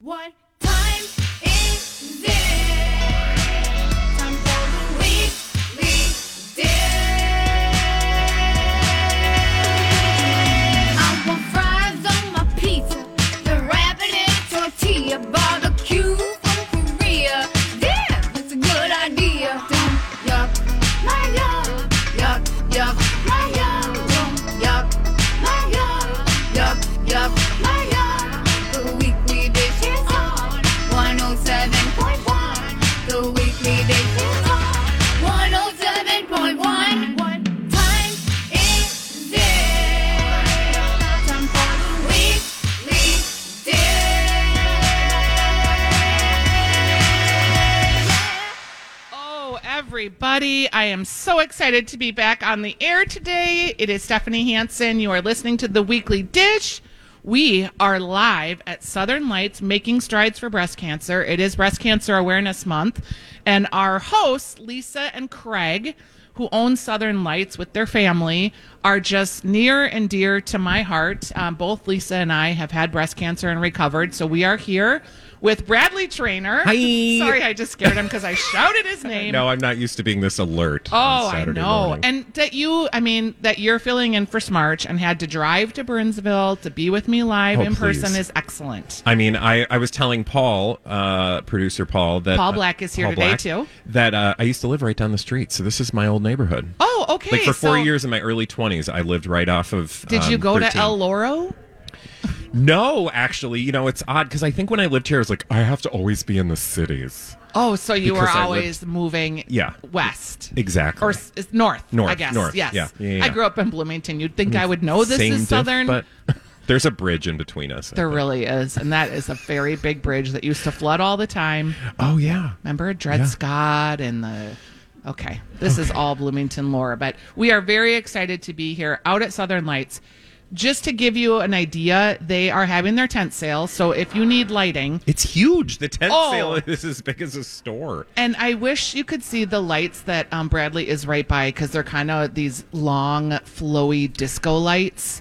What everybody. I am so excited to be back on the air today. It is Stephanie Hansen. You are listening to The Weekly Dish. We are live at Southern Lights Making Strides for Breast Cancer. It is Breast Cancer Awareness Month. And our hosts, Lisa and Craig, who own Southern Lights with their family, are just near and dear to my heart. Um, both Lisa and I have had breast cancer and recovered. So we are here with Bradley Traynor. Hi. Sorry, I just scared him because I shouted his name. No, I'm not used to being this alert. Oh, on I know. morning. And that you, I mean, that you're filling in for Smarch and had to drive to Burnsville to be with me live Oh, in person is excellent. I mean, I, I was telling Paul, uh, producer Paul, that Paul Black is here Paul today, Black, too. That uh, I used to live right down the street, so this is my old neighborhood. Oh, okay. like for four so years in my early 20s, I lived right off of. Did you um, go to El Loro? No, actually, you know it's odd because I think when I lived here, I was like, I have to always be in the cities. Oh, so you were always moving Yeah. west. Exactly. Or s- north, North, I guess. north, Yes. yeah. Yeah, yeah, I grew up in Bloomington. You'd think I would know this Same is diff, southern. but there's a bridge in between us. I there think. really is. And that is a very big bridge that used to flood all the time. Oh yeah. Remember Dred Scott and the. Okay, this is all Bloomington lore, but we are very excited to be here out at Southern Lights. Just to give you an idea, they are having their tent sale. So if you need lighting, It's huge. The tent Oh. sale is as big as a store. and I wish you could see the lights that um, Bradley is right by because they're kind of these long, flowy disco lights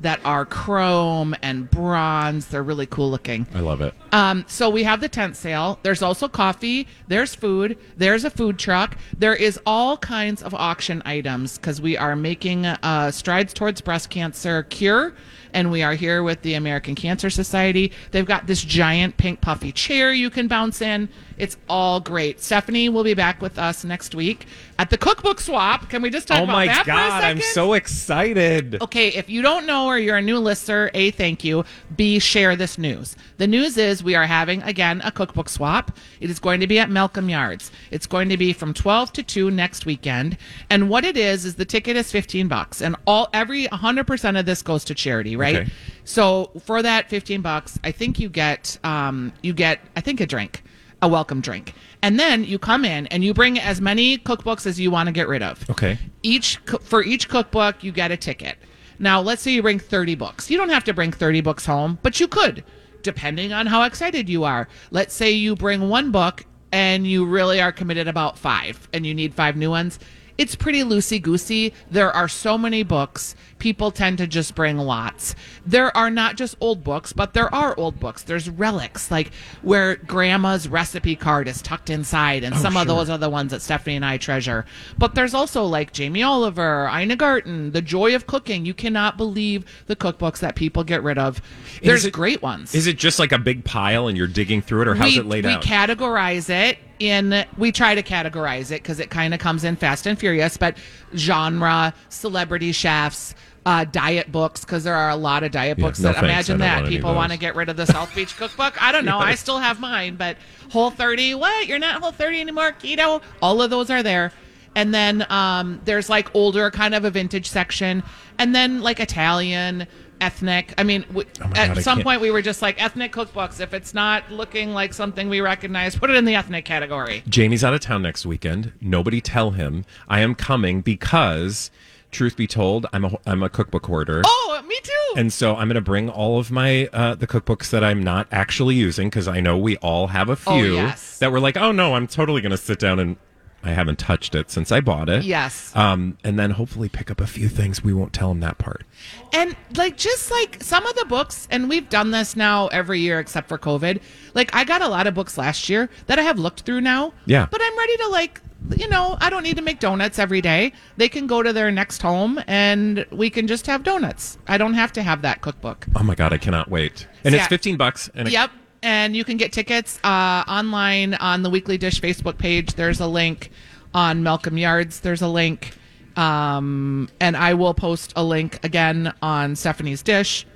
that are chrome and bronze. They're really cool looking. I love it. Um, so we have the tent sale. There's also coffee. There's food. There's a food truck. There is all kinds of auction items because we are making uh, strides towards breast cancer cure. And we are here with the American Cancer Society. They've got this giant pink puffy chair you can bounce in. It's all great. Stephanie will be back with us next week at the cookbook swap. Can we just talk Oh about my that for a god, I'm so excited. Okay, if you don't know or you're a new listener, A, thank you. B, share this news. The news is we are having, again, a cookbook swap. It is going to be at Malcolm Yards. It's going to be from 12 to 2 next weekend. And what it is, is the ticket is 15 bucks. And all, every 100% of this goes to charity, right? Okay. So for that 15 bucks, I think you get, um, you get, I think a drink. A welcome drink. And then you come in and you bring as many cookbooks as you want to get rid of Okay. each for each cookbook you get a ticket now let's say you bring 30 books you don't have to bring 30 books home but you could depending on how excited you are let's say you bring one book and you really are committed about five and you need five new ones it's pretty loosey goosey. There are so many books. People tend to just bring lots. There are not just old books, but there are old books. There's relics, like where grandma's recipe card is tucked inside, and oh, some of those are the ones that Stephanie and I treasure. But there's also like Jamie Oliver, Ina Garten, The Joy of Cooking. You cannot believe the cookbooks that people get rid of. There's it- great ones. Is it just like a big pile and you're digging through it, or how's we, it laid we out? We categorize it in we try to categorize it because it kind of comes in fast and furious but genre celebrity chefs uh, diet books because there are a lot of diet books no that thanks, imagine that. want people want to get rid of the south beach cookbook. I don't know. I still have mine but whole 30 what? You're not whole 30 anymore keto. All of those are there. And then um, there's like older kind of a vintage section. And then like italian ethnic. I mean w- Oh at God, some point we were just like ethnic cookbooks. If it's not looking like something we recognize put it in the ethnic category. Jamie's out of town next weekend. Nobody tell him. I am coming because, truth be told, I'm a I'm a cookbook hoarder. oh me too And so I'm going to bring all of my uh, the cookbooks that I'm not actually using because I know we all have a few Oh, yes. that we're like, oh no, I'm totally going to sit down and I haven't touched it since I bought it. Yes. Um, and then hopefully pick up a few things. We won't tell them that part. And like just like some of the books, and we've done this now every year except for COVID. Like I got a lot of books last year that I have looked through now. Yeah. But I'm ready to like you know, I don't need to make donuts every day. They can go to their next home and we can just have donuts. I don't have to have that cookbook. Oh my god, I cannot wait. And Yeah. it's fifteen bucks. And it- Yep. And you can get tickets uh, online on the Weekly Dish Facebook page. There's a link on Malcolm Yards. There's a link. Um, and I will post a link again on Stephanie's Dish.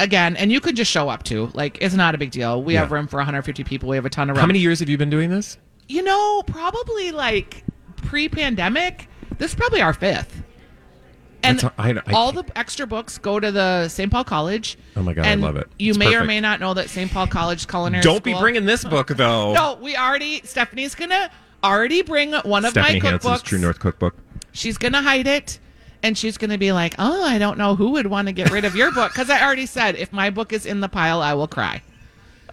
Again, and you could just show up too. Like, it's not a big deal. We have room for 150 people. We have a ton of room. How many years have you been doing this? You know, probably like pre pandemic. This is probably our fifth. And That's- I- I all the extra books go to the St. Paul College. Oh my God, I love it. You It's may or may not know that St. Paul College Culinary Don't be bringing this book though. No, we already. Stephanie's gonna already bring one of Stephanie my Hansen's cookbooks. True North Cookbook. She's gonna hide it, and she's gonna be like, "Oh, I don't know who would want to get rid of your book," because I already said if my book is in the pile, I will cry.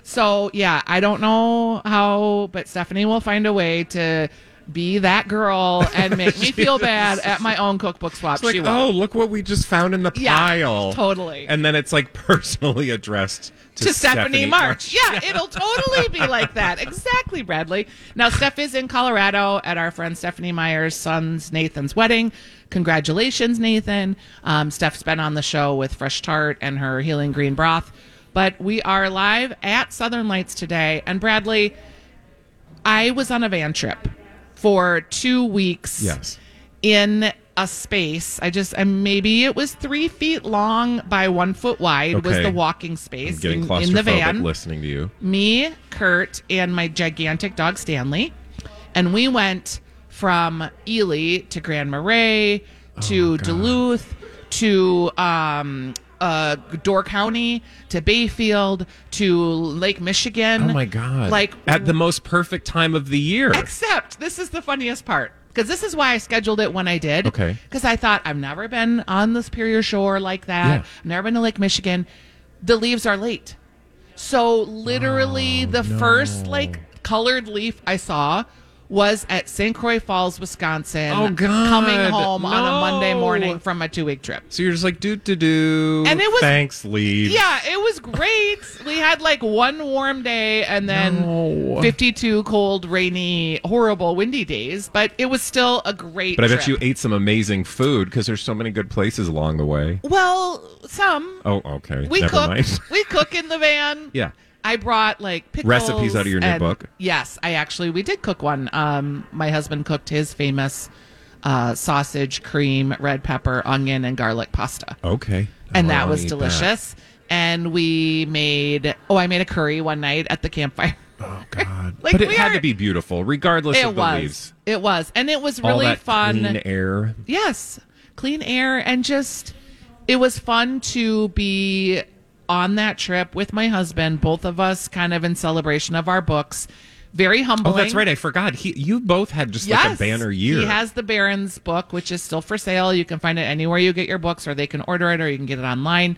So yeah, I don't know how, but Stephanie will find a way to be that girl and make me feel bad at my own cookbook swap. It's like, she will. oh, look what we just found in the Yeah, pile. totally. And then it's like personally addressed to, to Stephanie, March. Yeah, it'll totally be like that. Exactly, Bradley. Now, Steph is in Colorado at our friend Stephanie Meyer's son's Nathan's wedding. Congratulations, Nathan. Um, Steph's been on the show with Fresh Tart and her Healing Green Broth. But we are live at Southern Lights today. And Bradley, I was on a van trip for two weeks Yes. in a space. I just, and maybe it was three feet long by one foot wide was the walking space in, in the van. listening to you. Me, Kurt, and my gigantic dog Stanley, and we went from Ely to Grand Marais to Oh, Duluth to um, uh, Door County to Bayfield to Lake Michigan. Oh my god! Like at the most perfect time of the year. Except this is the funniest part because this is why I scheduled it when I did. Okay. Because I thought I've never been on the Superior Shore like that. Yeah. I've never been to Lake Michigan. The leaves are late, so literally the first like colored leaf I saw was at St. Croix Falls, Wisconsin. Oh, God. Coming home on a Monday morning from a two week trip. so you're just like do do do. And it was- thanks, leave. Yeah, it was great. we had like one warm day and then No. 52 cold, rainy, horrible, windy days, but it was still a great But I bet trip. you ate some amazing food because there's so many good places along the way. Well, some. Oh, okay. We Never cook. mind. we cook in the van. yeah. I brought like pickles Recipes out of your new and- book? Yes, I actually we did cook one. Um, my husband cooked his famous uh, sausage, cream, red pepper, onion, and garlic pasta. Okay. and Oh, that was delicious. And we made oh, I made a curry one night at the campfire. Oh God. Like, but it we had are- to be beautiful, regardless it of the was. leaves. It was, and it was All really that fun. clean air. Yes, clean air and just it was fun to be on that trip with my husband, both of us kind of in celebration of our books. Very humbling. Oh, that's right. I forgot. He, you both had just like a banner year. He has the Baron's book, which is still for sale. You can find it anywhere you get your books, or they can order it, or you can get it online.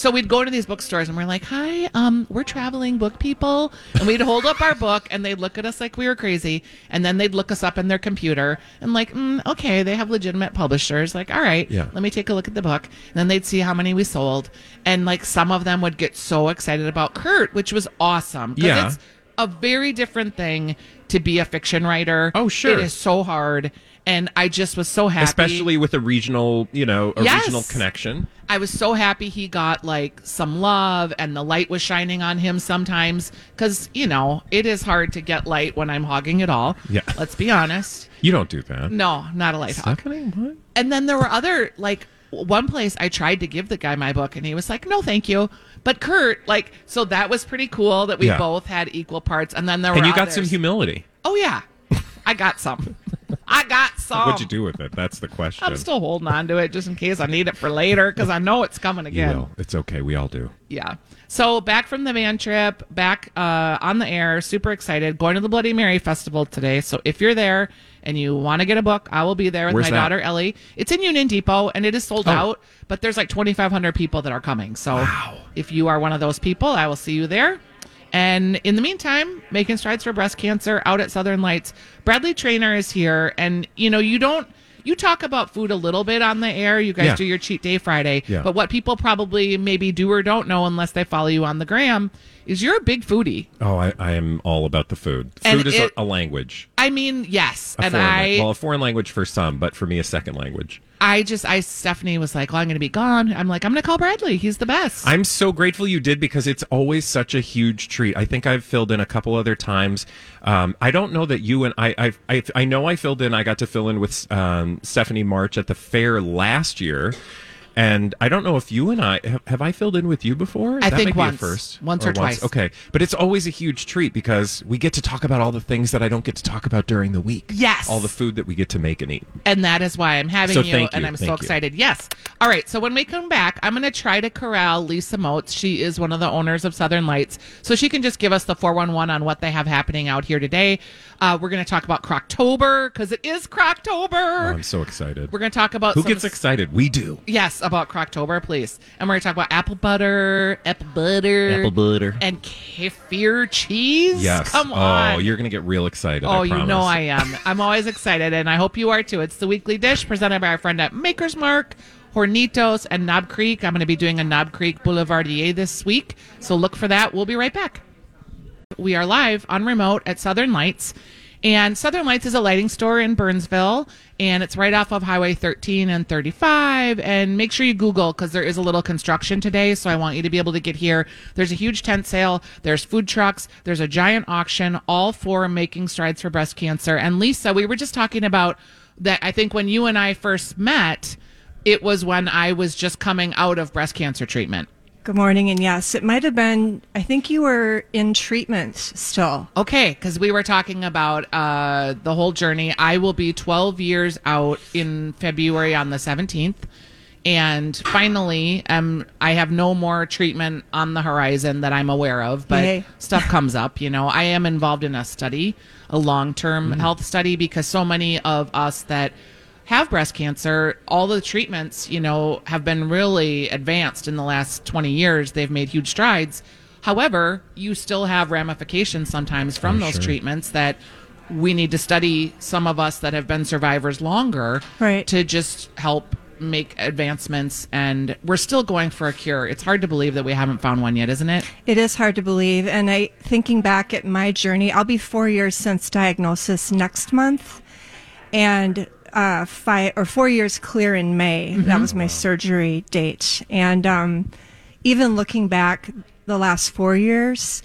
So we'd go to these bookstores and we're like, "Hi, um, we're traveling book people," and we'd hold up our book and they'd look at us like we were crazy, and then they'd look us up in their computer and like, mm, "Okay, they have legitimate publishers." Like, all right, Yeah. let me take a look at the book. And then they'd see how many we sold, and like some of them would get so excited about Kurt, which was awesome. Yeah. it's a very different thing to be a fiction writer. Oh, sure. It is so hard. And I just was so happy. especially with a regional, you know, a Yes. regional connection. I was so happy he got like some love and the light was shining on him sometimes. Cause, you know, it is hard to get light when I'm hogging it all. Yeah. Let's be honest. You don't do that. No, not a light hog. What? And then there were other like one place I tried to give the guy my book and he was like, "No, thank you." But Kurt, like, so that was pretty cool that we Yeah. both had equal parts. And then there And were you got some humility. Oh yeah, I got some. I got some. What'd you do with it? That's the question. I'm still holding on to it just in case I need it for later because I know it's coming you again. will. It's okay. We all do. Yeah. So back from the van trip, back uh, on the air, super excited. Going to the Bloody Mary Festival today. So if you're there and you want to get a book, I will be there with Where's my that? daughter Ellie. It's in Union Depot and it is sold Oh. out, but there's like 2,500 people that are coming. So if you are one of those people, I will see you there. And in the meantime, making strides for breast cancer out at Southern Lights. Bradley Traynor is here. And, you know, you don't, you talk about food a little bit on the air. You guys Yeah. do your cheat day Friday. Yeah. But what people probably maybe do or don't know unless they follow you on the gram is you're a big foodie. Oh, I, I am all about the food. And Food is it- a, a language. I mean, yes. A and foreign I, well, a foreign language for some, but for me, a second language. I just, I, Stephanie was like, well, I'm going to be gone. I'm like, I'm going to call Bradley. He's the best. I'm so grateful you did because it's always such a huge treat. I think I've filled in a couple other times. Um, I don't know that you and I, I, I, I know I filled in. I got to fill in with um, Stephanie March at the fair last year. And I don't know if you and I have, have I filled in with you before. I that think once. first, Once or twice. Okay, but it's always a huge treat because we get to talk about all the things that I don't get to talk about during the week. Yes. all the food that we get to make and eat. and that is why I'm having So you, thank and I'm so thank you. excited. Yes. All right. So when we come back, I'm going to try to corral Lisa Motz. She is one of the owners of Southern Lights, so she can just give us the 411 on what they have happening out here today. Uh, we're going to talk about Crocktober because it is Crocktober. Oh, I'm so excited. we're going to talk about Who gets excited? We do. Yes, about Crocktober, please. And we're going to talk about apple butter, apple butter, Apple butter. and kefir cheese. Yes. Come oh, on. Oh, you're gonna get real excited. Oh, you know. I am. I'm always excited, and I hope you are too. It's the weekly dish presented by our friend at Maker's Mark, Hornitos, and Knob Creek. I'm going to be doing a Knob Creek Boulevardier this week, so look for that. We'll be right back. We are live on remote at Southern Lights. And Southern Lights is a lighting store in Burnsville, and it's right off of Highway 13 and 35. And make sure you Google because there is a little construction today, so I want you to be able to get here. There's a huge tent sale, there's food trucks, there's a giant auction, all for making strides for breast cancer. And Lisa, we were just talking about that. I think when you and I first met, it was when I was just coming out of breast cancer treatment. Good morning, and yes, it might have been. I think you were in treatment still. Okay, because we were talking about uh, the whole journey. I will be 12 years out in February on the 17th. And finally, um, I have no more treatment on the horizon that I'm aware of, but Yay. stuff comes up. You know, I am involved in a study, a long term health study, because so many of us that have breast cancer, all the treatments, you know, have been really advanced in the last 20 years. They've made huge strides. However, you still have ramifications sometimes from those treatments that we need to study some of us that have been survivors longer Right. to just help make advancements and we're still going for a cure. It's hard to believe that we haven't found one yet, isn't it? It is hard to believe, and I thinking back at my journey. I'll be four years since diagnosis next month, and uh, five or four years clear in May. That was my surgery date, and um, even looking back the last four years.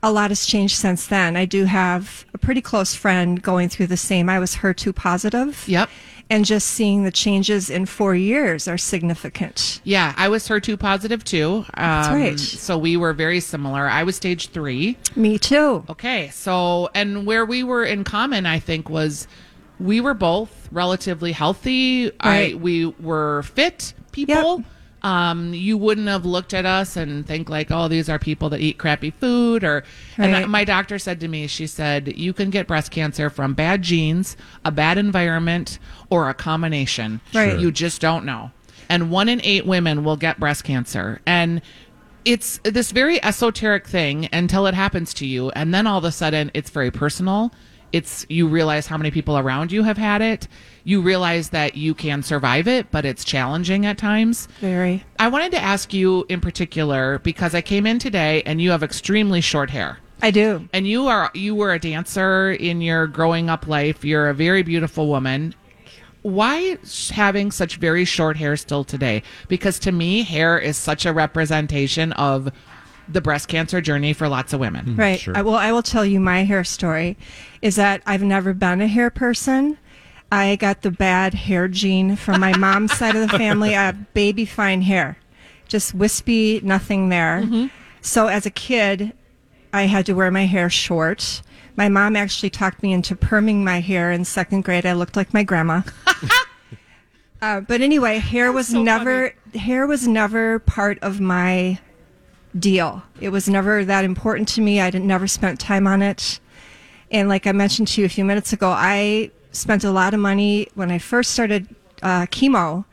A lot has changed since then. I do have a pretty close friend going through the same. I was HER2 positive. Yep. and just seeing the changes in four years are significant. Yeah, I was HER2 positive too. Um, right. So we were very similar. I was stage three. Me too. Okay, so and where we were in common, I think, was we were both relatively healthy. I Right. we were fit people. Um, you wouldn't have looked at us and think like, oh, these are people that eat crappy food. Or and Right. my doctor said to me, she said, you can get breast cancer from bad genes, a bad environment, or a combination. Right. Sure. You just don't know. And one in eight women will get breast cancer, and it's this very esoteric thing until it happens to you and then all of a sudden it's very personal it's you realize how many people around you have had it. You realize that you can survive it but it's challenging at times. Very. i wanted to ask you in particular because i came in today and you have extremely short hair. I do. and you are you were a dancer in your growing up life. You're a very beautiful woman. Why having such very short hair still today? Because to me hair is such a representation of the breast cancer journey for lots of women Right. sure. I, well, I will tell you my hair story is that I've never been a hair person. I got the bad hair gene from my mom's side of the family. I have baby fine hair, just wispy, nothing there. So as a kid, I had to wear my hair short. My mom actually talked me into perming my hair in second grade. I looked like my grandma. uh, but anyway, hair was so never hair was never part of my deal. It was never that important to me. I never spent time on it. And like I mentioned to you a few minutes ago, I spent a lot of money when I first started uh, chemo.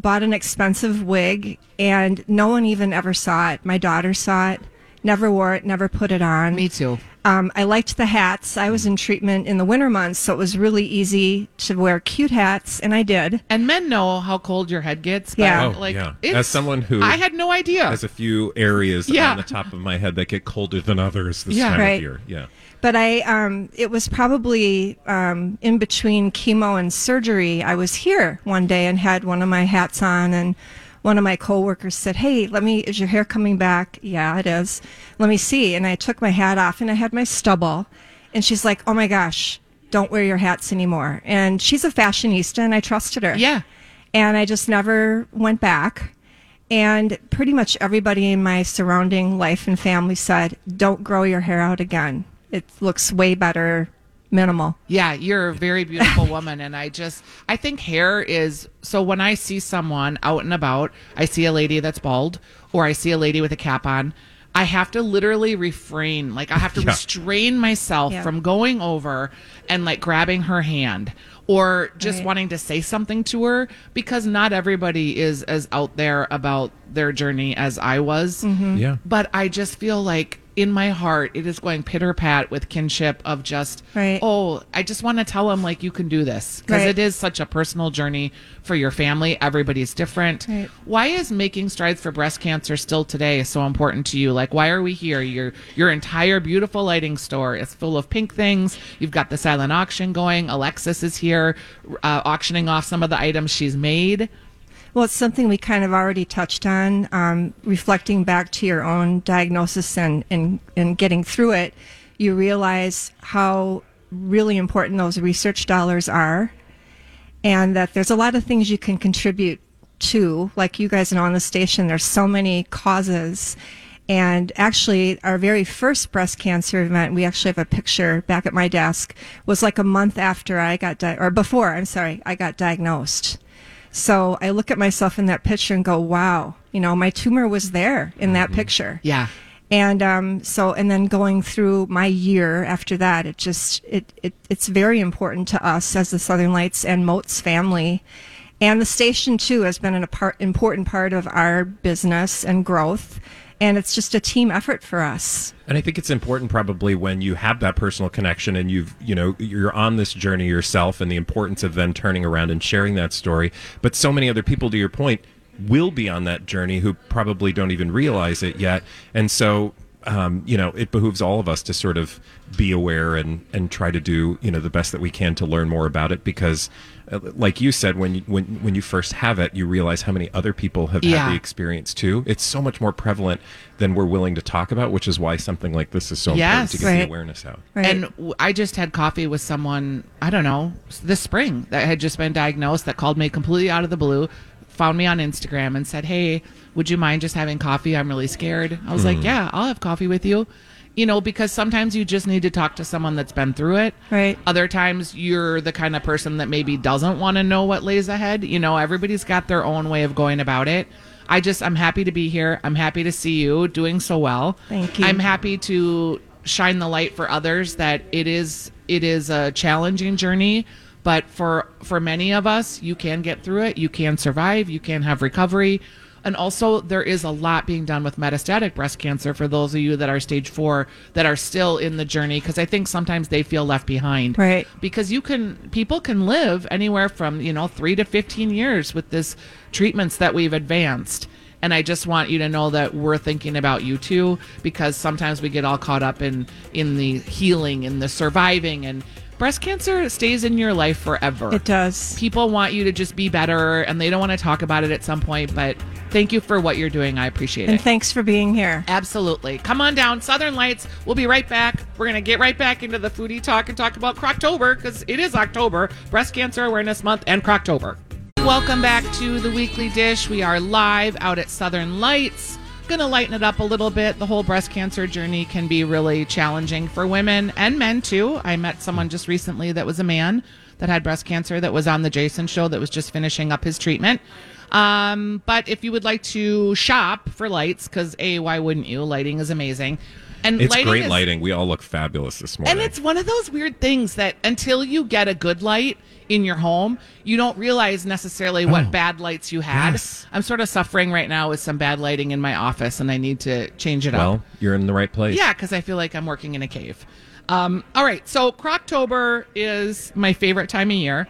Bought an expensive wig, and no one even ever saw it. My daughter saw it, Never wore it, never put it on. Me too. Um, I liked the hats. I was in treatment in the winter months, so it was really easy to wear cute hats, and I did. And men know how cold your head gets. but, Yeah. Oh, like yeah. As someone who I had no idea. has a few areas Yeah. on the top of my head that get colder than others this Yeah. time Right. of year. Yeah. But I, um, it was probably um, in between chemo and surgery. I was here one day and had one of my hats on, and one of my coworkers said, "Hey, let me. Is your hair coming back? Yeah, it is. Let me see." And I took my hat off, and I had my stubble, and she's like, "Oh my gosh." Don't wear your hats anymore. And she's a fashionista, and I trusted her. yeah. and I just never went back. And pretty much everybody in my surrounding life and family said, "Don't grow your hair out again. It looks way better minimal." Yeah, you're a very beautiful woman. And I just, I think hair is so when I see someone out and about, I see a lady that's bald or I see a lady with a cap on. I have to literally refrain. Like, I have to Yeah. restrain myself Yeah. from going over and like grabbing her hand or just Right. wanting to say something to her because not everybody is as out there about their journey as I was. Yeah. but I just feel like in my heart it is going pitter pat with kinship of just Right. oh I just want to tell them like you can do this. Because Right. it is such a personal journey for your family. Everybody's different. Right. why is making strides for breast cancer still today so important to you? Like why are we here? Your your entire beautiful lighting store is full of pink things. You've got the silent auction going. Alexis is here uh, auctioning off some of the items she's made Well, it's something we kind of already touched on. Um, reflecting back to your own diagnosis and, and, and getting through it, you realize how really important those research dollars are, and that there's a lot of things you can contribute to. Like you guys know on the station, there's so many causes. And actually, our very first breast cancer event, we actually have a picture back at my desk, was like a month after I got, di- or before, I'm sorry, I got diagnosed. So I look at myself in that picture and go, wow, you know, my tumor was there in that picture. yeah. And um, so, and then going through my year after that, it just it, it it's very important to us as the Southern Lights and Motz family, and the station too has been an important part of our business and growth, and it's just a team effort for us. And I think it's important probably when you have that personal connection and you've, you know, you're on this journey yourself and the importance of then turning around and sharing that story. But so many other people, to your point, will be on that journey who probably don't even realize it yet. And so, um, you know, it behooves all of us to sort of be aware and, and try to do, you know, the best that we can to learn more about it because, Uh, like you said, when you, when, when you first have it, you realize how many other people have Yeah. had the experience too. It's so much more prevalent than we're willing to talk about, which is why something like this is so Yes. important to get Right. the awareness out. Right. And I just had coffee with someone, I don't know, this spring that had just been diagnosed that called me completely out of the blue, found me on Instagram and said, Hey, would you mind just having coffee? I'm really scared. I was like, mm. Yeah, I'll have coffee with you. You know, because sometimes you just need to talk to someone that's been through it. Right. Other times you're the kind of person that maybe doesn't want to know what lays ahead. You know, everybody's got their own way of going about it. I just, I'm happy to be here. I'm happy to see you doing so well. Thank you. I'm happy to shine the light for others that it is it is a challenging journey but for for many of us you can get through it you can survive you can have recovery and also there is a lot being done with metastatic breast cancer for those of you that are stage 4 that are still in the journey because i think sometimes they feel left behind Right. because you can people can live anywhere from you know 3 to 15 years with this treatments that we've advanced and I just want you to know that we're thinking about you too, because sometimes we get all caught up in in the healing and the surviving, and breast cancer stays in your life forever. it does. People want you to just be better, and they don't want to talk about it at some point. But thank you for what you're doing. I appreciate And it. And thanks for being here. Absolutely. Come on down, Southern Lights. We'll be right back. We're going to get right back into the foodie talk and talk about Crocktober because it is October, Breast Cancer Awareness Month, and Crocktober. Welcome back to the weekly dish. We are live out at Southern Lights. Going to lighten it up a little bit. The whole breast cancer journey can be really challenging for women and men too. I met someone just recently that was a man that had breast cancer that was on the Jason show that was just finishing up his treatment. Um, but if you would like to shop for lights, because A, why wouldn't you? Lighting is amazing. And It's lighting great is- lighting. We all look fabulous this morning. And it's one of those weird things that until you get a good light in your home, you don't realize necessarily what Oh. bad lights you had. Yes. I'm sort of suffering right now with some bad lighting in my office, and I need to change it well, up. Well, you're in the right place. Yeah, because I feel like I'm working in a cave. Um, all right, so Crocktober is my favorite time of year.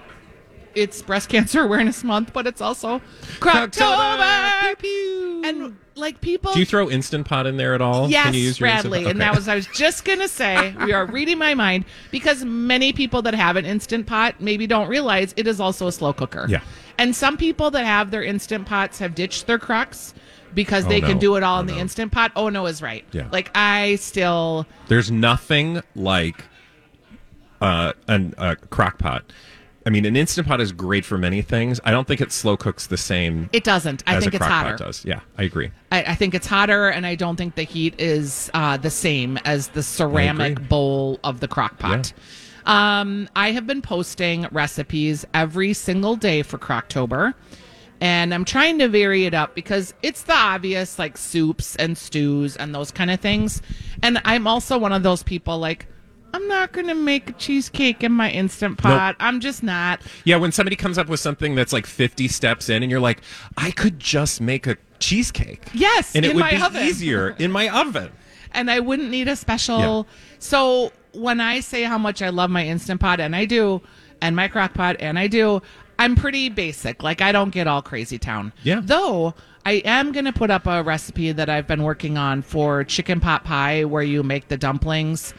It's Breast Cancer Awareness Month, but it's also Crocktober. Pew, pew. And like people Do you throw Instant Pot in there at all? Yes, Can you use your Instant Bradley. Pot? And Okay. that was I was just gonna say we are reading my mind because many people that have an instant pot maybe don't realize it is also a slow cooker. Yeah. And some people that have their instant pots have ditched their crocks because Oh, they can do it all Oh, in the no. instant pot. Oh no is right. Yeah. Like I still There's nothing like uh, an, a crock pot. I mean, an Instant Pot is great for many things. I don't think it slow cooks the same it doesn't. I think it's hotter. does. Yeah, I agree. I, I think it's hotter, and I don't think the heat is uh, the same as the ceramic bowl of the crock pot. Um, I have been posting recipes every single day for Crocktober, and I'm trying to vary it up because it's the obvious like soups and stews and those kind of things. And I'm also one of those people like. I'm not going to make a cheesecake in my instant pot. I'm just not. Yeah, when somebody comes up with something that's like 50 steps in, and you're like, I could just make a cheesecake. Yes, and it in would my be oven. easier in my oven. and I wouldn't need a special. So when I say how much I love my instant pot, and I do, and my crock pot, and I do, I'm pretty basic. Like I don't get all crazy town. Yeah. Though I am going to put up a recipe that I've been working on for chicken pot pie, where you make the dumplings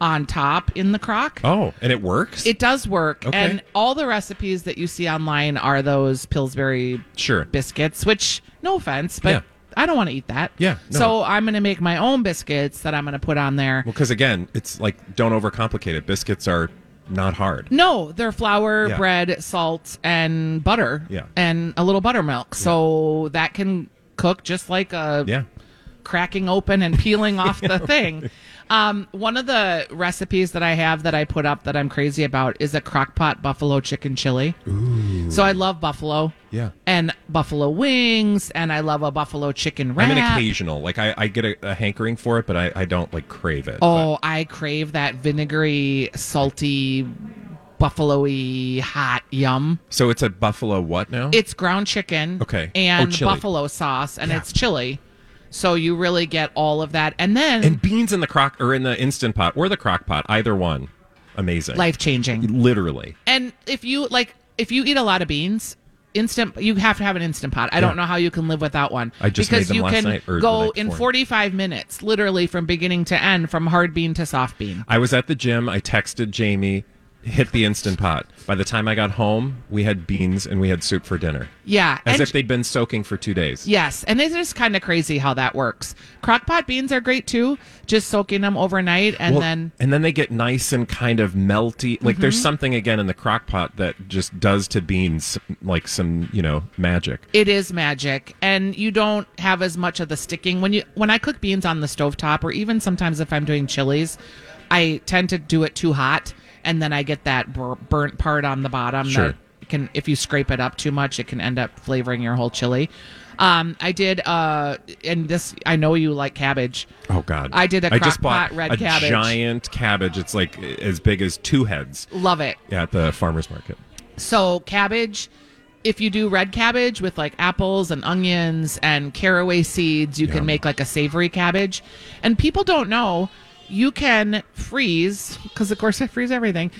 on top in the crock. Oh, and it works. It does work, Okay. and all the recipes that you see online are those Pillsbury sure. biscuits. Which, no offense, but Yeah. I don't want to eat that. Yeah, no. So I'm going to make my own biscuits that I'm going to put on there. Well, because again, it's like don't overcomplicate it. Biscuits are not hard. No, they're flour, Yeah. bread, salt, and butter. Yeah. And a little buttermilk. So that can cook just like a Yeah. cracking open and peeling off the thing. Um, one of the recipes that I have that I put up that I'm crazy about is a crockpot buffalo chicken chili. So I love buffalo. Yeah. And buffalo wings, and I love a buffalo chicken wrap. I'm an occasional. Like I, I get a, a hankering for it, but I, I don't like crave it. Oh, I crave that vinegary, salty, buffalo-y, hot yum. So it's a buffalo what now? It's ground chicken, Okay. Oh, and chili. buffalo sauce, and Yeah. it's chili. So you really get all of that, and then and beans in the crock or in the instant pot or the crock pot, either one, amazing. life changing. literally. And if you like, if you eat a lot of beans, instant, you have to have an instant pot. I don't know how you can live without one. I just because made them you last can go in 45 minutes, literally from beginning to end, from hard bean to soft bean. I was at the gym. I texted Jamie, hit the instant pot. By the time I got home, we had beans and we had soup for dinner, Yeah, as if they'd been soaking for two days. Yes, and it's just kind of crazy how that works. Crockpot beans are great too, just soaking them overnight and Well, then Mm-hmm. and then they get nice and kind of melty. Like there's something again in the crock pot that just does to beans like some you know magic. it is magic and you don't have as much of the sticking when you when I cook beans on the stovetop or even sometimes if I'm doing chilies, I tend to do it too hot and then I get that bur- burnt part on the bottom Sure. that can if you scrape it up too much it can end up flavoring your whole chili. Um, I did, uh, and this I know you like cabbage. Oh God! I did a I just bought pot red a cabbage. giant cabbage. It's like as big as two heads. Love it. Yeah, at the farmers market. So cabbage, if you do red cabbage with like apples and onions and caraway seeds, you Yum. can make like a savory cabbage. And people don't know you can freeze because of course I freeze everything.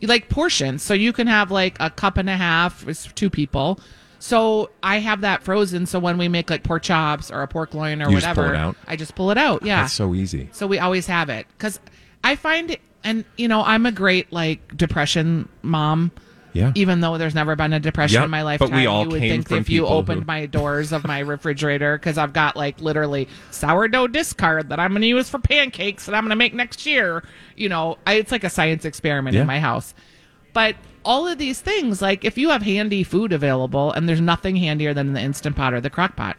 You like portions, so you can have like a cup and a half is two people. So I have that frozen. So when we make like pork chops or a pork loin or You just whatever, out? I just pull it out. Yeah, That's so easy. so we always have it because I find and you know, I'm a great like depression mom. Yeah. Even though there's never been a depression Yep, in my but lifetime, we all you would came think if you opened who- my doors of my refrigerator, because I've got like literally sourdough discard that I'm going to use for pancakes that I'm going to make next year. You know, I, it's like a science experiment Yeah. in my house. But all of these things, like if you have handy food available, and there's nothing handier than the instant pot or the crock pot.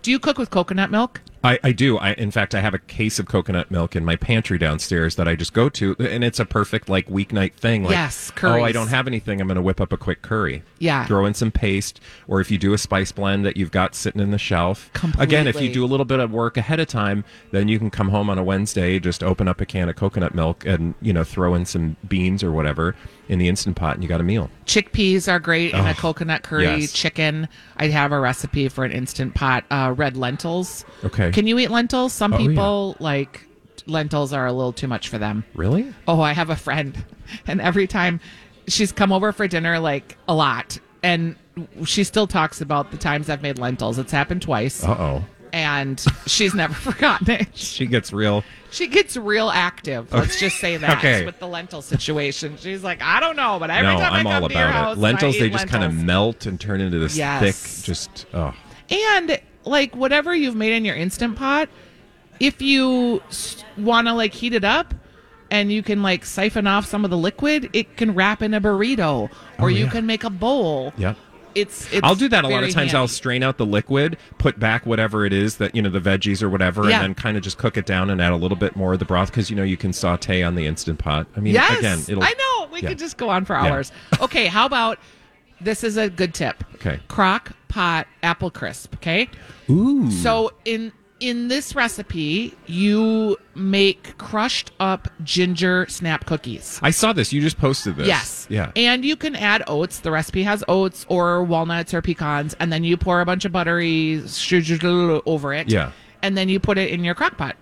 Do you cook with coconut milk? I, I do. I, in fact, I have a case of coconut milk in my pantry downstairs that I just go to, and it's a perfect like weeknight thing. Like, Yes, oh, I don't have anything. I'm going to whip up a quick curry. Yeah. throw in some paste, or if you do a spice blend that you've got sitting in the shelf. Completely. Again, if you do a little bit of work ahead of time, then you can come home on a Wednesday, just open up a can of coconut milk, and you know throw in some beans or whatever in the instant pot, and you got a meal. Chickpeas are great in a coconut curry. yes. Chicken. I have a recipe for an instant pot. Uh, red lentils. Okay. Can you eat lentils? Some Oh, yeah. people like lentils are a little too much for them. Really? Oh, I have a friend, and every time she's come over for dinner, like a lot, and she still talks about the times I've made lentils. It's happened twice, Uh oh. and she's never forgotten it. She gets real. She gets real active. Let's just say that Okay. with the lentil situation. She's like, I don't know, but every no, time I'm I come all to your house, it. Lentils, they just kind of melt and turn into this Yes. thick, just oh. And like whatever you've made in your instant pot, if you want to like heat it up and you can like siphon off some of the liquid, it can wrap in a burrito or Oh, you yeah. can make a bowl. Yeah. It's, it's I'll do that a lot of times. I'll strain out the liquid, put back whatever it is that you know the veggies or whatever, Yeah. and then kind of just cook it down and add a little bit more of the broth because you know you can saute on the instant pot. I mean, Yes, again, it'll. I know. We yeah. could just go on for Yeah. hours. okay, how about this is a good tip. Okay. Crock pot apple crisp. Okay. Ooh. So in in this recipe, you make crushed up ginger snap cookies. I saw this. You just posted this. Yes. Yeah. And you can add oats. The recipe has oats or walnuts or pecans, and then you pour a bunch of buttery sugar over it. Yeah. And then you put it in your crock pot.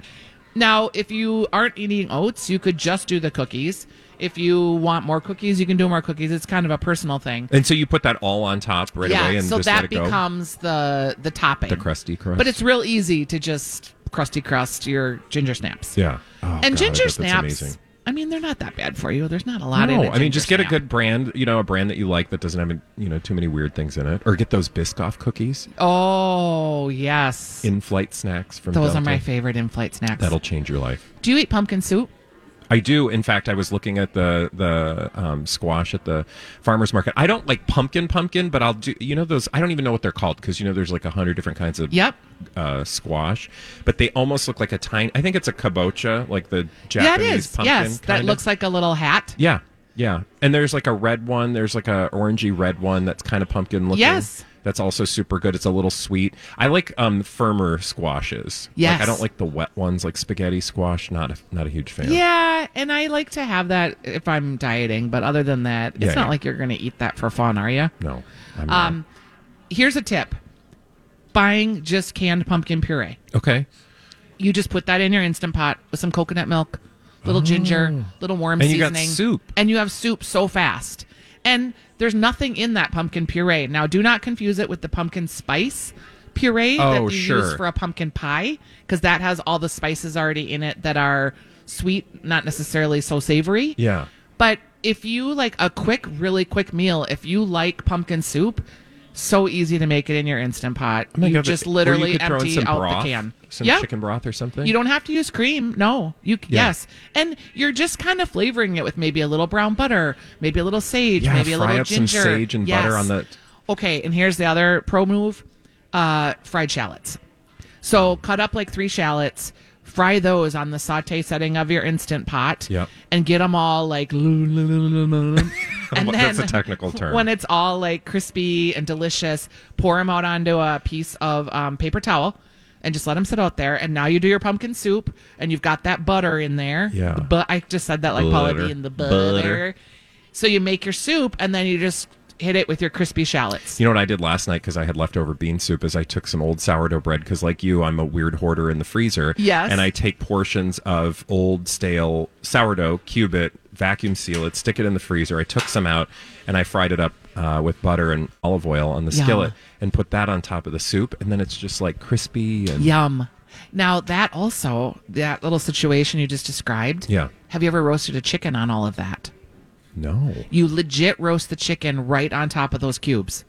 Now, if you aren't eating oats, you could just do the cookies. If you want more cookies, you can do more cookies. It's kind of a personal thing. and so you put that all on top right yeah. away and so just let that it go. becomes the the topping. the crusty crust. But it's real easy to just crusty crust your ginger snaps. yeah. Oh, and God, ginger snaps. I mean, they're not that bad for you. There's not a lot in No, it. I mean, just get a good brand, you know, a brand that you like that doesn't have, you know, too many weird things in it. Or get those Biscoff cookies, Oh yes, in-flight snacks from those are my favorite in-flight snacks. That'll change your life. Do you eat pumpkin soup? I do. In fact, I was looking at the the um, squash at the farmers market. I don't like pumpkin pumpkin, but I'll do. You know those? I don't even know what they're called because you know there's like a hundred different kinds of Yep. uh, squash, but they almost look like a tiny. I think it's a kabocha, like the Japanese yeah, it is. pumpkin. Yes, that kinda. looks like a little hat. Yeah, yeah. And there's like a red one. There's like a orangey red one that's kind of pumpkin looking. Yes. That's also super good. It's a little sweet. I like um firmer squashes. Like, I don't like the wet ones like spaghetti squash. Not a, not a huge fan. Yeah, and I like to have that if I'm dieting, but other than that, it's Yeah, not yeah. like you're going to eat that for fun, are you? No. I'm not. Um, here's a tip: buying just canned pumpkin puree. okay. You just put that in your instant pot with some coconut milk, little ginger, little warm Oh. And you got seasoning, soup. and you have soup so fast. And there's nothing in that pumpkin puree. Now, do not confuse it with the pumpkin spice puree that Oh, you use for a pumpkin pie, because that has all the spices already in it that are sweet, not necessarily so savory. Yeah. But if you like a quick, really quick meal, if you like pumpkin soup, so easy to make it in your instant pot. You just you literally in empty out broth, the can. Some chicken broth or something. You don't have to use cream. No, you Yeah. yes, and you're just kind of flavoring it with maybe a little brown butter, maybe a little sage, Yeah, maybe a fry little up some ginger, sage and butter on the- Okay, and here's the other pro move: uh, fried shallots. So cut up like three shallots, fry those on the saute setting of your instant pot, Yep. and get them all like. and That's a technical term. When it's all like crispy and delicious, pour them out onto a piece of um, paper towel. And just let them sit out there, and now you do your pumpkin soup, and you've got that butter in there. Yeah. The bu- I just said that like Paula Butter. Deen, the butter. Butter. So you make your soup, and then you just hit it with your crispy shallots. You know what I did last night because I had leftover bean soup? Is I took some old sourdough bread because, like you, I'm a weird hoarder in the freezer. Yes. And I take portions of old stale sourdough, cube it, vacuum seal it, stick it in the freezer. I took some out and I fried it up uh, with butter and olive oil on the Yum. skillet and put that on top of the soup, and then it's just like crispy and Yum. Now that also that little situation you just described. Yeah. Have you ever roasted a chicken on all of that? no. You legit roast the chicken right on top of those cubes.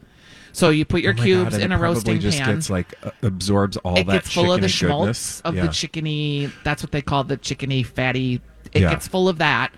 So you put your Oh cubes God, in it a roasting just pan. gets like uh, absorbs all it that gets full of the schmaltz goodness. of yeah. the chickeny. That's what they call the chickeny fatty. It Yeah. gets full of that,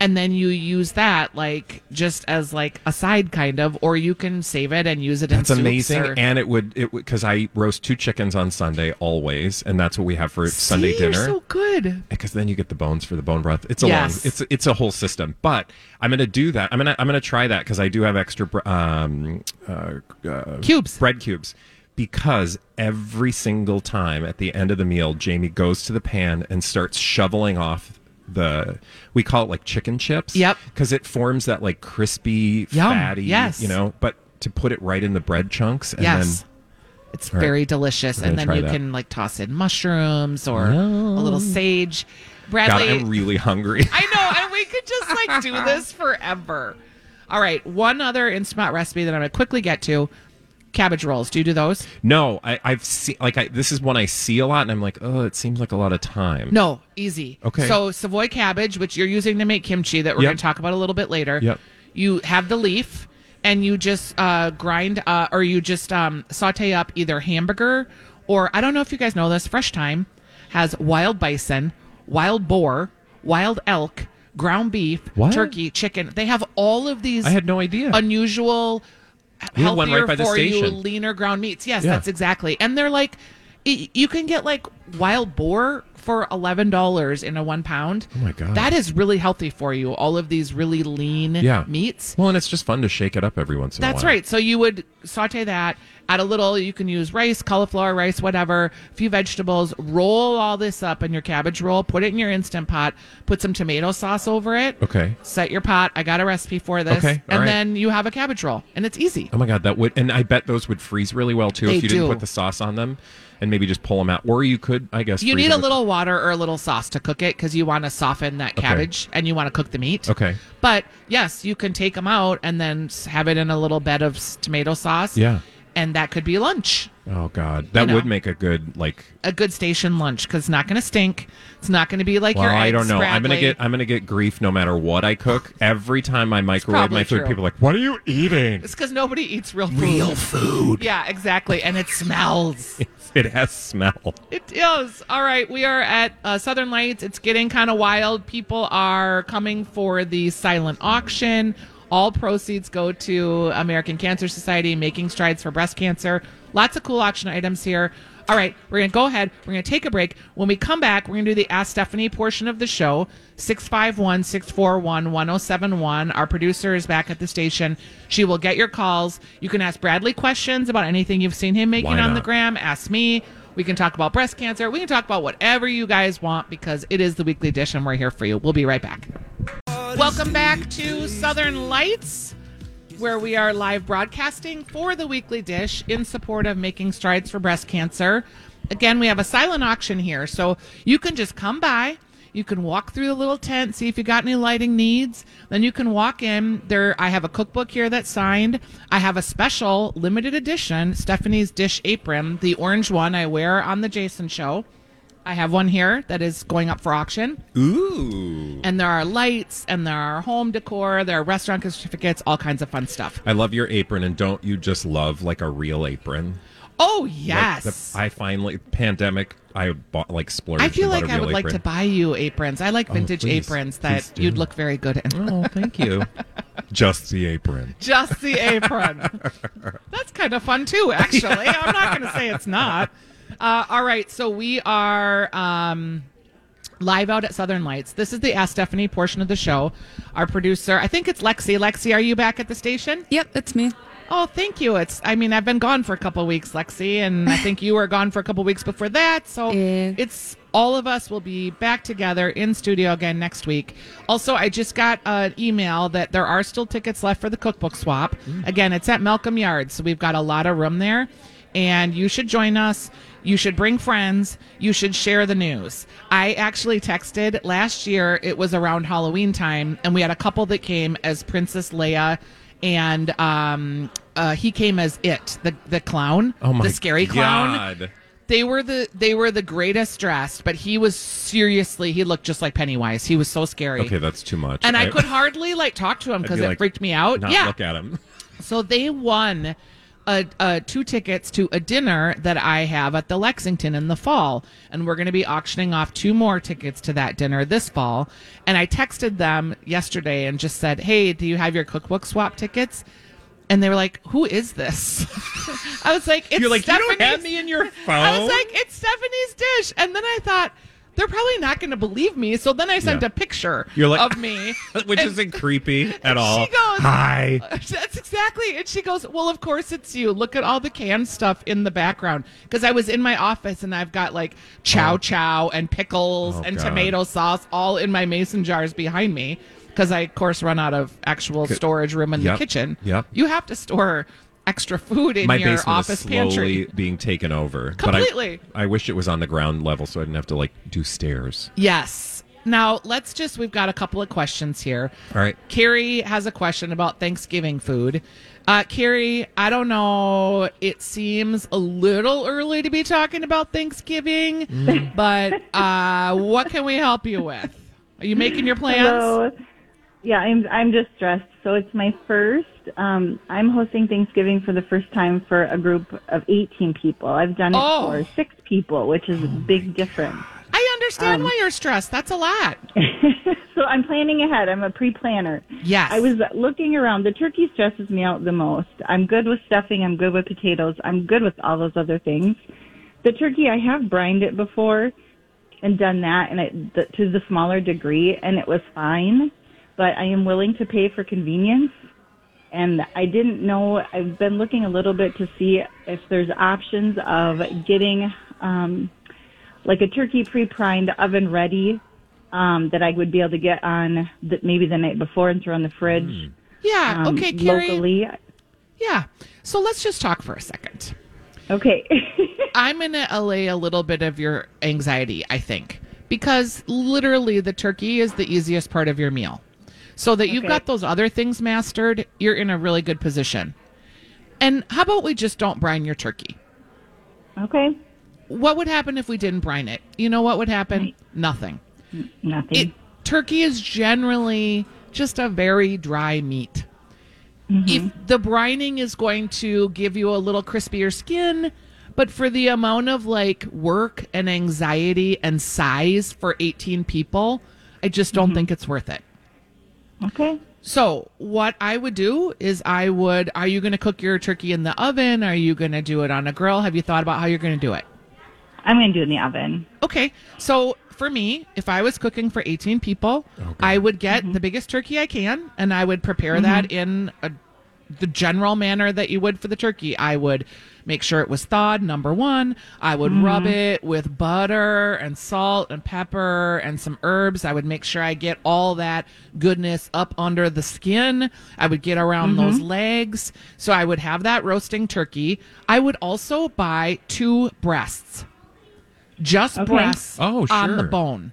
and then you use that like just as like a side kind of, or you can save it and use it in That's amazing, or- and it would it because I roast two chickens on Sunday always, and that's what we have for Sunday See, you're dinner. so good. because then you get the bones for the bone broth. It's a Yes. long, it's it's a whole system. But I'm gonna do that. I'm gonna I'm gonna try that because I do have extra um, uh, uh, Cubes. bread cubes. Because every single time at the end of the meal, Jamie goes to the pan and starts shoveling off the we call it like chicken chips. Yep. Because it forms that like crispy, Yum. fatty. Yes. You know, but to put it right in the bread chunks and yes. then It's All right. very delicious, and then you that. can like toss in mushrooms or a oh. little sage. God, Bradley, I'm really hungry. I know, and we could just like do this forever. All right, one other Instant recipe that I'm going to quickly get to: cabbage rolls. Do you do those? No, I, I've seen like I, this is one I see a lot, and I'm like, oh, it seems like a lot of time. No, easy. Okay. So Savoy cabbage, which you're using to make kimchi, that we're Yep. going to talk about a little bit later. Yep. You have the leaf, and you just uh, grind, uh, or you just um, saute up either hamburger or I don't know if you guys know this. Fresh Thyme has wild bison, wild boar, wild elk, ground beef, What? turkey, chicken. They have all of these. I had no idea. Unusual. We have one healthier right by the for you, leaner ground meats. Yes, Yeah. that's exactly. And they're like, you can get like wild boar for eleven dollars in a one pound. Oh my God. that is really healthy for you. All of these really lean yeah, meats. Well, and it's just fun to shake it up every once in a while. That's right. So you would saute that, add a little, you can use rice, cauliflower rice, whatever, a few vegetables, roll all this up in your cabbage roll, put it in your instant pot, put some tomato sauce over it. Okay. Set your pot. I got a recipe for this. Okay, all And right. then you have a cabbage roll. And it's easy. Oh my god, that would, and I bet those would freeze really well too They if you didn't do. put the sauce on them, and maybe just pull them out. Or you could, I guess, You freeze need a little water or a little sauce to cook it because you want to soften that cabbage and you want to cook the meat. Okay. But yes, you can take them out and then s- have it in a little bed of s- tomato sauce. Yeah. And that could be lunch. Oh god, that know. would make a good like. A good station lunch because it's not going to stink. It's not going to be like Well, your I don't know. I'm gonna get I'm gonna get grief no matter what I cook. Every time I microwave my food, true. people are like, "What are you eating?" It's because nobody eats real food. Real food. Yeah, exactly. And it smells. It has smell. It does. All right, We are at uh, Southern Lights. It's getting kind of wild. People are coming for the silent auction. All proceeds go to American Cancer Society, making strides for breast cancer. Lots of cool auction items here. All right, we're going to go ahead. We're going to take a break. When we come back, we're going to do the Ask Stephanie portion of the show. 651 641 1071. Our producer is back at the station. She will get your calls. You can ask Bradley questions about anything you've seen him making Why on the gram. Ask me. We can talk about breast cancer. We can talk about whatever you guys want because it is the weekly dish and we're here for you. We'll be right back. Welcome back to Southern Lights, where we are live broadcasting for the weekly dish in support of making strides for breast cancer. Again, we have a silent auction here, so you can just come by. You can walk through the little tent, see if you got any lighting needs. Then you can walk in. There, I have a cookbook here that's signed. I have a special limited edition Stephanie's dish apron, the orange one I wear on the Jason show. I have one here that is going up for auction Ooh. and there are lights and there are home decor there are restaurant certificates all kinds of fun stuff I love your apron, and don't you just love like a real apron? oh Like, yes the- I finally pandemic. I bought like splurged. I feel like I would like to buy you aprons i like oh, vintage please. aprons that you'd look very good in Oh, thank you. just the apron. just the apron that's kind of fun too actually i'm not going to say it's not uh, all right so we are um, live out at southern lights this is the ask stephanie portion of the show our producer i think it's lexi lexi are you back at the station Yep, it's me. Oh, thank you. It's I mean, I've been gone for a couple weeks, Lexi, and I think you were gone for a couple weeks before that. So Yeah. it's all of us will be back together in studio again next week. Also, I just got an email that there are still tickets left for the cookbook swap. Again, it's at Malcolm Yards, so we've got a lot of room there. And you should join us. You should bring friends. You should share the news. I actually texted last year, it was around Halloween time, and we had a couple that came as Princess Leia and um, uh, he came as it, the the clown, Oh my the scary clown. God. They were the they were the greatest dressed, but he was seriously he looked just like Pennywise. He was so scary, Okay, that's too much. and I, could hardly like talk to him because be it like, freaked me out. not Yeah, look at him. so they won a, a two tickets to a dinner that I have at the Lexington in the fall, and we're going to be auctioning off two more tickets to that dinner this fall. And I texted them yesterday and just said, "Hey, do you have your cookbook swap tickets?" And they were like, "Who is this?" I was like, "It's You're like, you don't have me in your phone. I was like, "It's Stephanie's dish," and then I thought. They're probably not going to believe me, so then I sent Yeah. a picture You're like- of me, which And- isn't creepy at all. She goes, Hi. That's exactly. And she goes, Well, of course it's you. Look at all the canned stuff in the background. Because I was in my office and I've got like chow Oh. chow and pickles Oh, and God. tomato sauce all in my mason jars behind me. Because I, of course, run out of actual storage room in Yep. the kitchen. Yep. You have to store extra food in My your basement office is slowly pantry. being taken over. Completely. But I, I wish it was on the ground level so I didn't have to like do stairs. Yes. Now, let's just, we've got a couple of questions here. All right. Carrie has a question about Thanksgiving food. Uh, Carrie, I don't know. It seems a little early to be talking about Thanksgiving, Mm. but uh, what can we help you with? Are you making your plans? Hello. Yeah, I'm I'm just stressed. So it's my first. Um, I'm hosting Thanksgiving for the first time for a group of 18 people. I've done it Oh. for six people, which is a big difference. I understand Um, why you're stressed. That's a lot. So I'm planning ahead. I'm a pre-planner. Yes. I was looking around. The turkey stresses me out the most. I'm good with stuffing. I'm good with potatoes. I'm good with all those other things. The turkey, I have brined it before and done that, and it, the, to the smaller degree, and it was fine. But I am willing to pay for convenience. And I didn't know. I've been looking a little bit to see if there's options of getting um, like a turkey pre-prined oven ready um, that I would be able to get on the, maybe the night before and throw in the fridge. Yeah. um, okay, Carrie. Locally. Yeah. So let's just talk for a second. Okay. I'm going to allay a little bit of your anxiety, I think, because literally the turkey is the easiest part of your meal. So that you've Okay. got those other things mastered, you're in a really good position. And how about we just don't brine your turkey? okay. What would happen if we didn't brine it? You know what would happen? Nothing. Nothing. It turkey is generally just a very dry meat. Mm-hmm. If the brining is going to give you a little crispier skin, but for the amount of like work and anxiety and size for 18 people, I just don't mm-hmm. think it's worth it. Okay. So, what I would do is I would are you going to cook your turkey in the oven? Are you going to do it on a grill? Have you thought about how you're going to do it? I'm going to do it in the oven. Okay. So for me, if I was cooking for 18 people, I would get mm-hmm. the biggest turkey I can and I would prepare mm-hmm. that in a, the general manner that you would for the turkey. I would make sure it was thawed, number one. I would rub mm-hmm. it with butter and salt and pepper and some herbs. I would make sure I get all that goodness up under the skin. I would get around mm-hmm. those legs. So I would have that roasting turkey. I would also buy two breasts just Okay. breasts Oh, sure. on the bone.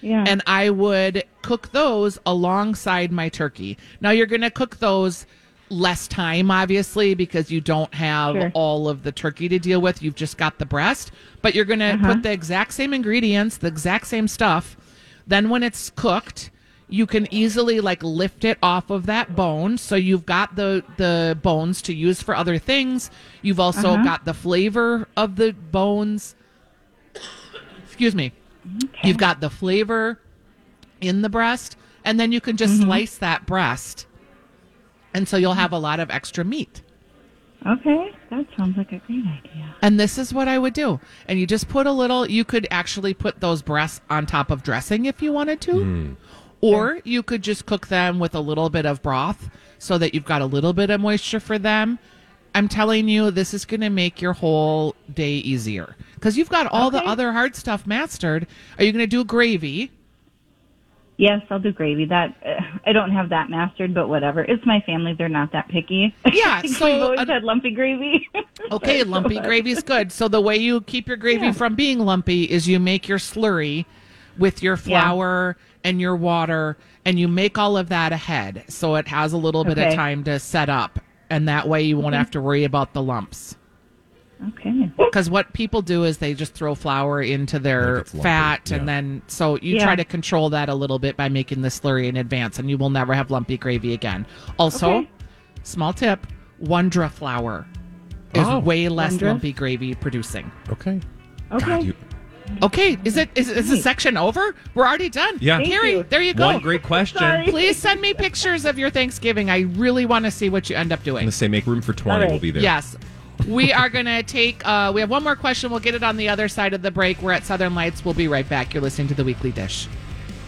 Yeah. And I would cook those alongside my turkey. Now you're going to cook those less time, obviously, because you don't have Sure. all of the turkey to deal with. You've just got the breast, but you're going to Uh-huh. put the exact same ingredients, the exact same stuff. Then when it's cooked, you can easily like lift it off of that bone. So you've got the the bones to use for other things. You've also Uh-huh. got the flavor of the bones. Excuse me. You've got the flavor in the breast, and then you can just Mm-hmm. slice that breast. And so you'll have a lot of extra meat. okay. That sounds like a great idea. And this is what I would do. And you just put a little, you could actually put those breasts on top of dressing if you wanted to. Hmm. Or you could just cook them with a little bit of broth so that you've got a little bit of moisture for them. I'm telling you, this is going to make your whole day easier because you've got all the other hard stuff mastered. Are you going to do gravy? Yes, I'll do gravy. That uh, I don't have that mastered, but whatever. It's my family; they're not that picky. Yeah, so, we've always uh, had lumpy gravy. Okay, lumpy gravy's good. So the way you keep your gravy Yeah. from being lumpy is you make your slurry with your flour and your water and you make all of that ahead so it has a little bit of time to set up and that way you won't have to worry about the lumps. Okay. Because what people do is they just throw flour into their Like it's lumpy, fat and then so you Yeah. try to control that a little bit by making the slurry in advance and you will never have lumpy gravy again. Also, Okay. small tip, Wondra flour. There's Oh. way less Wondrous. lumpy gravy producing. Okay. Okay. God, you- Okay, is it is, is the section over? We're already done. Yeah. Thank Carrie, you. there you go. One great question. Please send me pictures of your Thanksgiving. I really want to see what you end up I'm doing. going to say make room for 20. All right. We'll be there. Yes. We are going to take, uh, we have one more question. We'll get it on the other side of the break. We're at Southern Lights. We'll be right back. You're listening to The Weekly Dish.